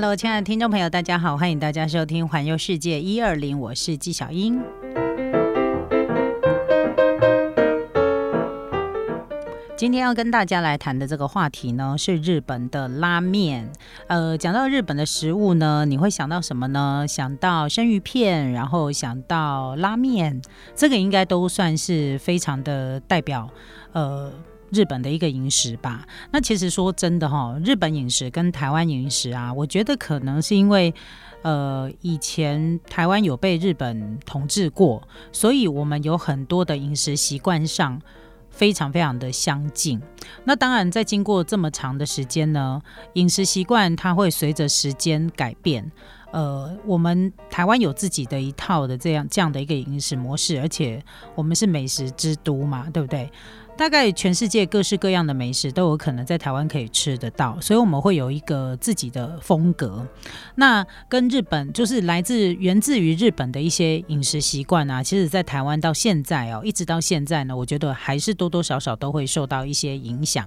Hello，亲爱的听众朋友，大家好，欢迎大家收听《环游世界一二零》，我是纪晓英。今天要跟大家来谈的这个话题呢，是日本的拉面。呃，讲到日本的食物呢，你会想到什么呢？想到生鱼片，然后想到拉面，这个应该都算是非常的代表呃日本的一个饮食吧。那其实说真的哈，日本饮食跟台湾饮食啊，我觉得可能是因为呃以前台湾有被日本统治过，所以我们有很多的饮食习惯上。非常非常的相近。那当然，在经过这么长的时间呢，饮食习惯它会随着时间改变。呃，我们台湾有自己的一套的这样这样的一个饮食模式，而且我们是美食之都嘛，对不对？大概全世界各式各样的美食都有可能在台湾可以吃得到，所以我们会有一个自己的风格。那跟日本就是来自源自于日本的一些饮食习惯啊，其实，在台湾到现在哦，一直到现在呢，我觉得还是多多少少都会受到一些影响。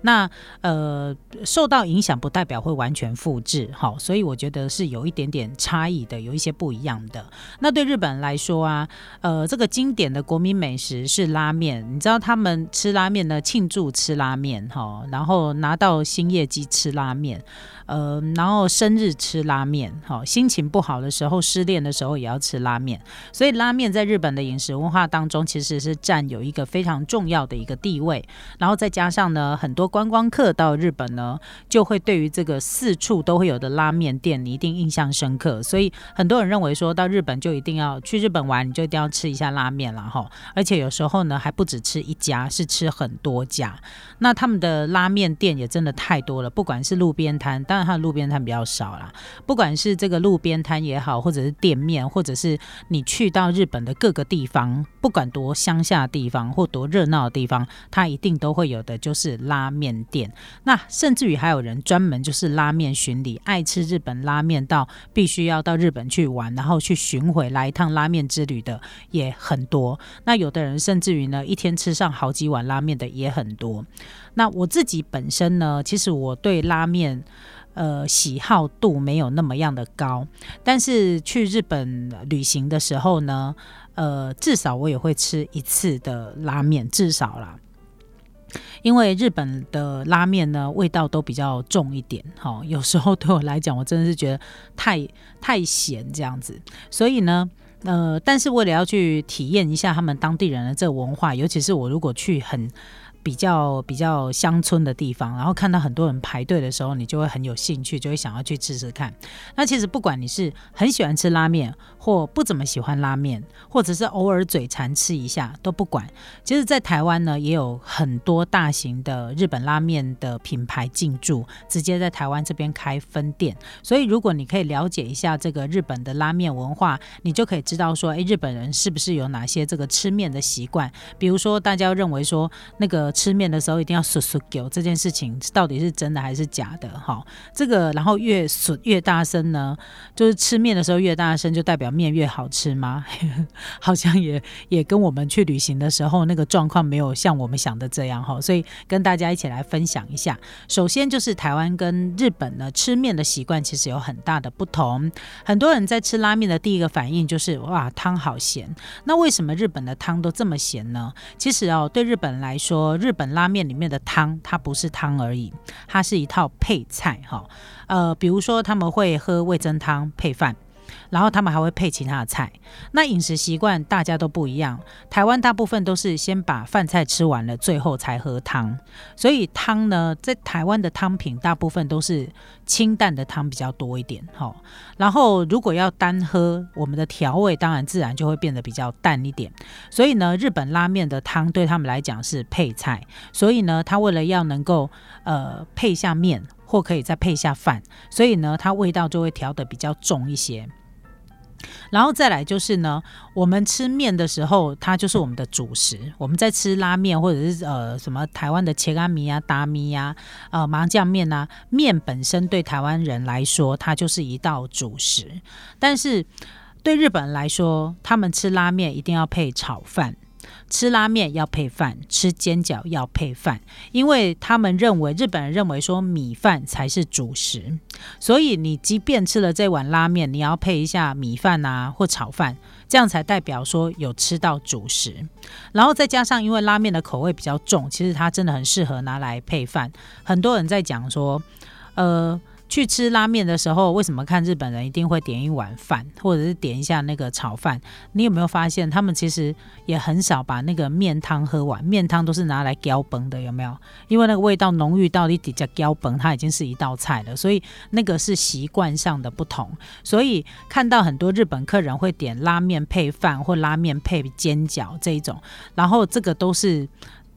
那呃，受到影响不代表会完全复制，好，所以我觉得是有一点点差异的，有一些不一样的。那对日本人来说啊，呃，这个经典的国民美食是拉面，你知道他们。吃拉面呢，庆祝吃拉面哈，然后拿到新业绩吃拉面。呃，然后生日吃拉面，好，心情不好的时候、失恋的时候也要吃拉面，所以拉面在日本的饮食文化当中其实是占有一个非常重要的一个地位。然后再加上呢，很多观光客到日本呢，就会对于这个四处都会有的拉面店，你一定印象深刻。所以很多人认为说到日本就一定要去日本玩，你就一定要吃一下拉面了哈。而且有时候呢，还不止吃一家，是吃很多家。那他们的拉面店也真的太多了，不管是路边摊。当然，它的路边摊比较少啦。不管是这个路边摊也好，或者是店面，或者是你去到日本的各个地方，不管多乡下地方或多热闹的地方，它一定都会有的，就是拉面店。那甚至于还有人专门就是拉面巡礼，爱吃日本拉面到必须要到日本去玩，然后去巡回来一趟拉面之旅的也很多。那有的人甚至于呢，一天吃上好几碗拉面的也很多。那我自己本身呢，其实我对拉面。呃，喜好度没有那么样的高，但是去日本旅行的时候呢，呃，至少我也会吃一次的拉面，至少啦。因为日本的拉面呢，味道都比较重一点，哈，有时候对我来讲，我真的是觉得太太咸这样子，所以呢，呃，但是为了要去体验一下他们当地人的这个文化，尤其是我如果去很。比较比较乡村的地方，然后看到很多人排队的时候，你就会很有兴趣，就会想要去吃吃看。那其实不管你是很喜欢吃拉面，或不怎么喜欢拉面，或者是偶尔嘴馋吃一下都不管。其实，在台湾呢，也有很多大型的日本拉面的品牌进驻，直接在台湾这边开分店。所以，如果你可以了解一下这个日本的拉面文化，你就可以知道说，诶，日本人是不是有哪些这个吃面的习惯？比如说，大家认为说那个。吃面的时候一定要嗖嗖叫，这件事情到底是真的还是假的？哈，这个然后越嗖越大声呢，就是吃面的时候越大声，就代表面越好吃吗？好像也也跟我们去旅行的时候那个状况没有像我们想的这样哈，所以跟大家一起来分享一下。首先就是台湾跟日本呢吃面的习惯其实有很大的不同，很多人在吃拉面的第一个反应就是哇汤好咸，那为什么日本的汤都这么咸呢？其实哦，对日本来说。日本拉面里面的汤，它不是汤而已，它是一套配菜哈。呃，比如说他们会喝味增汤配饭。然后他们还会配其他的菜，那饮食习惯大家都不一样。台湾大部分都是先把饭菜吃完了，最后才喝汤。所以汤呢，在台湾的汤品大部分都是清淡的汤比较多一点，哈。然后如果要单喝，我们的调味当然自然就会变得比较淡一点。所以呢，日本拉面的汤对他们来讲是配菜，所以呢，他为了要能够呃配下面或可以再配下饭，所以呢，它味道就会调的比较重一些。然后再来就是呢，我们吃面的时候，它就是我们的主食。我们在吃拉面或者是呃什么台湾的茄干米啊、达米啊、呃麻酱面啊，面本身对台湾人来说，它就是一道主食。但是对日本人来说，他们吃拉面一定要配炒饭。吃拉面要配饭，吃煎饺要配饭，因为他们认为日本人认为说米饭才是主食，所以你即便吃了这碗拉面，你要配一下米饭啊或炒饭，这样才代表说有吃到主食。然后再加上因为拉面的口味比较重，其实它真的很适合拿来配饭。很多人在讲说，呃。去吃拉面的时候，为什么看日本人一定会点一碗饭，或者是点一下那个炒饭？你有没有发现，他们其实也很少把那个面汤喝完，面汤都是拿来浇崩的，有没有？因为那个味道浓郁到底底下浇崩，它已经是一道菜了，所以那个是习惯上的不同。所以看到很多日本客人会点拉面配饭，或拉面配煎饺这一种，然后这个都是。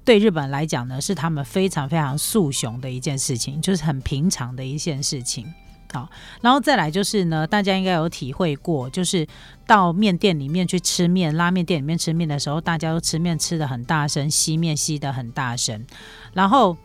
对日本来讲呢，是他们非常非常素雄的一件事情，就是很平常的一件事情。好，然后再来就是呢，大家应该有体会过，就是到面店里面去吃面，拉面店里面吃面的时候，大家都吃面吃的很大声，吸面吸的很大声，然后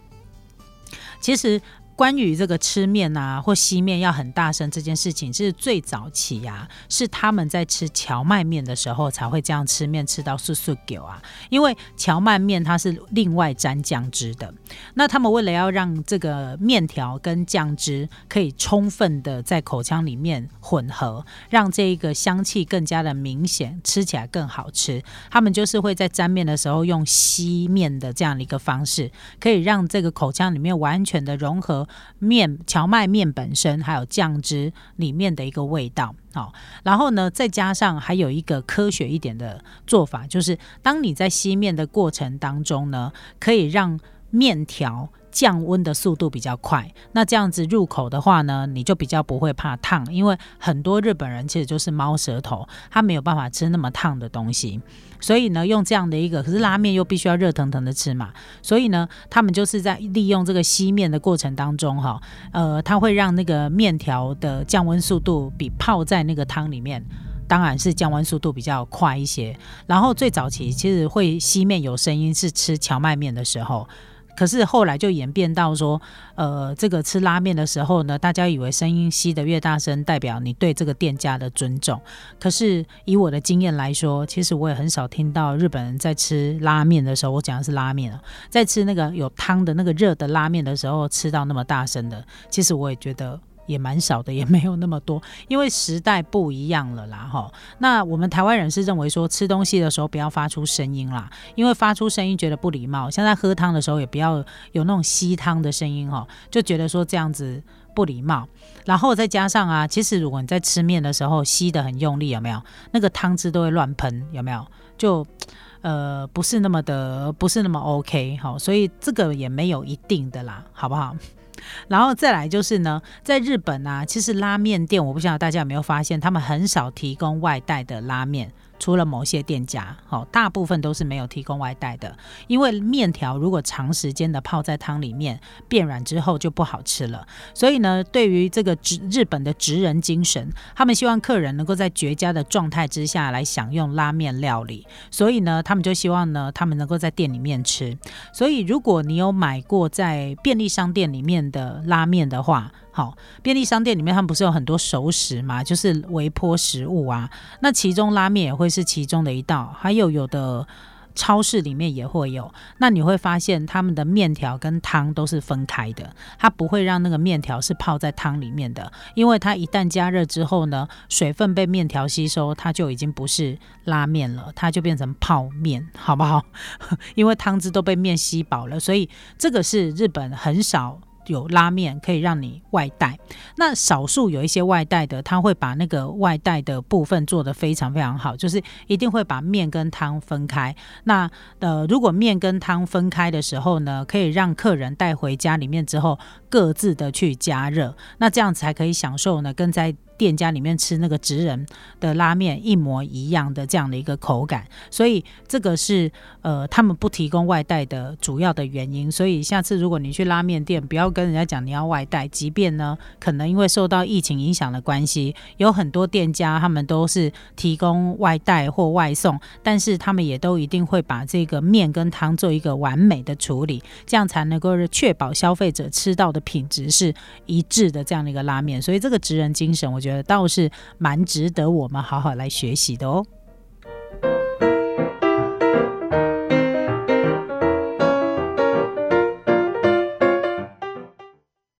其实。关于这个吃面啊或吸面要很大声这件事情，是最早期呀，是他们在吃荞麦面的时候才会这样吃面吃到速速狗啊。因为荞麦面它是另外沾酱汁的，那他们为了要让这个面条跟酱汁可以充分的在口腔里面混合，让这一个香气更加的明显，吃起来更好吃，他们就是会在沾面的时候用吸面的这样的一个方式，可以让这个口腔里面完全的融合。面荞麦面本身还有酱汁里面的一个味道，好，然后呢，再加上还有一个科学一点的做法，就是当你在吸面的过程当中呢，可以让面条。降温的速度比较快，那这样子入口的话呢，你就比较不会怕烫，因为很多日本人其实就是猫舌头，他没有办法吃那么烫的东西，所以呢，用这样的一个，可是拉面又必须要热腾腾的吃嘛，所以呢，他们就是在利用这个吸面的过程当中，哈，呃，它会让那个面条的降温速度比泡在那个汤里面，当然是降温速度比较快一些。然后最早期其实会吸面有声音是吃荞麦面的时候。可是后来就演变到说，呃，这个吃拉面的时候呢，大家以为声音吸得越大声，代表你对这个店家的尊重。可是以我的经验来说，其实我也很少听到日本人在吃拉面的时候，我讲的是拉面啊，在吃那个有汤的那个热的拉面的时候，吃到那么大声的。其实我也觉得。也蛮少的，也没有那么多，因为时代不一样了啦，哈。那我们台湾人是认为说吃东西的时候不要发出声音啦，因为发出声音觉得不礼貌。像在喝汤的时候也不要有那种吸汤的声音，哈，就觉得说这样子不礼貌。然后再加上啊，其实如果你在吃面的时候吸的很用力，有没有那个汤汁都会乱喷，有没有？就呃不是那么的，不是那么 OK，好，所以这个也没有一定的啦，好不好？然后再来就是呢，在日本啊，其实拉面店，我不晓得大家有没有发现，他们很少提供外带的拉面。除了某些店家，好，大部分都是没有提供外带的，因为面条如果长时间的泡在汤里面变软之后就不好吃了。所以呢，对于这个职日本的职人精神，他们希望客人能够在绝佳的状态之下来享用拉面料理。所以呢，他们就希望呢，他们能够在店里面吃。所以如果你有买过在便利商店里面的拉面的话，便利商店里面他们不是有很多熟食嘛，就是微波食物啊。那其中拉面也会是其中的一道，还有有的超市里面也会有。那你会发现他们的面条跟汤都是分开的，它不会让那个面条是泡在汤里面的，因为它一旦加热之后呢，水分被面条吸收，它就已经不是拉面了，它就变成泡面，好不好？因为汤汁都被面吸饱了，所以这个是日本很少。有拉面可以让你外带，那少数有一些外带的，他会把那个外带的部分做得非常非常好，就是一定会把面跟汤分开。那呃，如果面跟汤分开的时候呢，可以让客人带回家里面之后各自的去加热，那这样子才可以享受呢，跟在。店家里面吃那个职人的拉面一模一样的这样的一个口感，所以这个是呃他们不提供外带的主要的原因。所以下次如果你去拉面店，不要跟人家讲你要外带，即便呢可能因为受到疫情影响的关系，有很多店家他们都是提供外带或外送，但是他们也都一定会把这个面跟汤做一个完美的处理，这样才能够确保消费者吃到的品质是一致的这样的一个拉面。所以这个职人精神，我觉倒是蛮值得我们好好来学习的哦。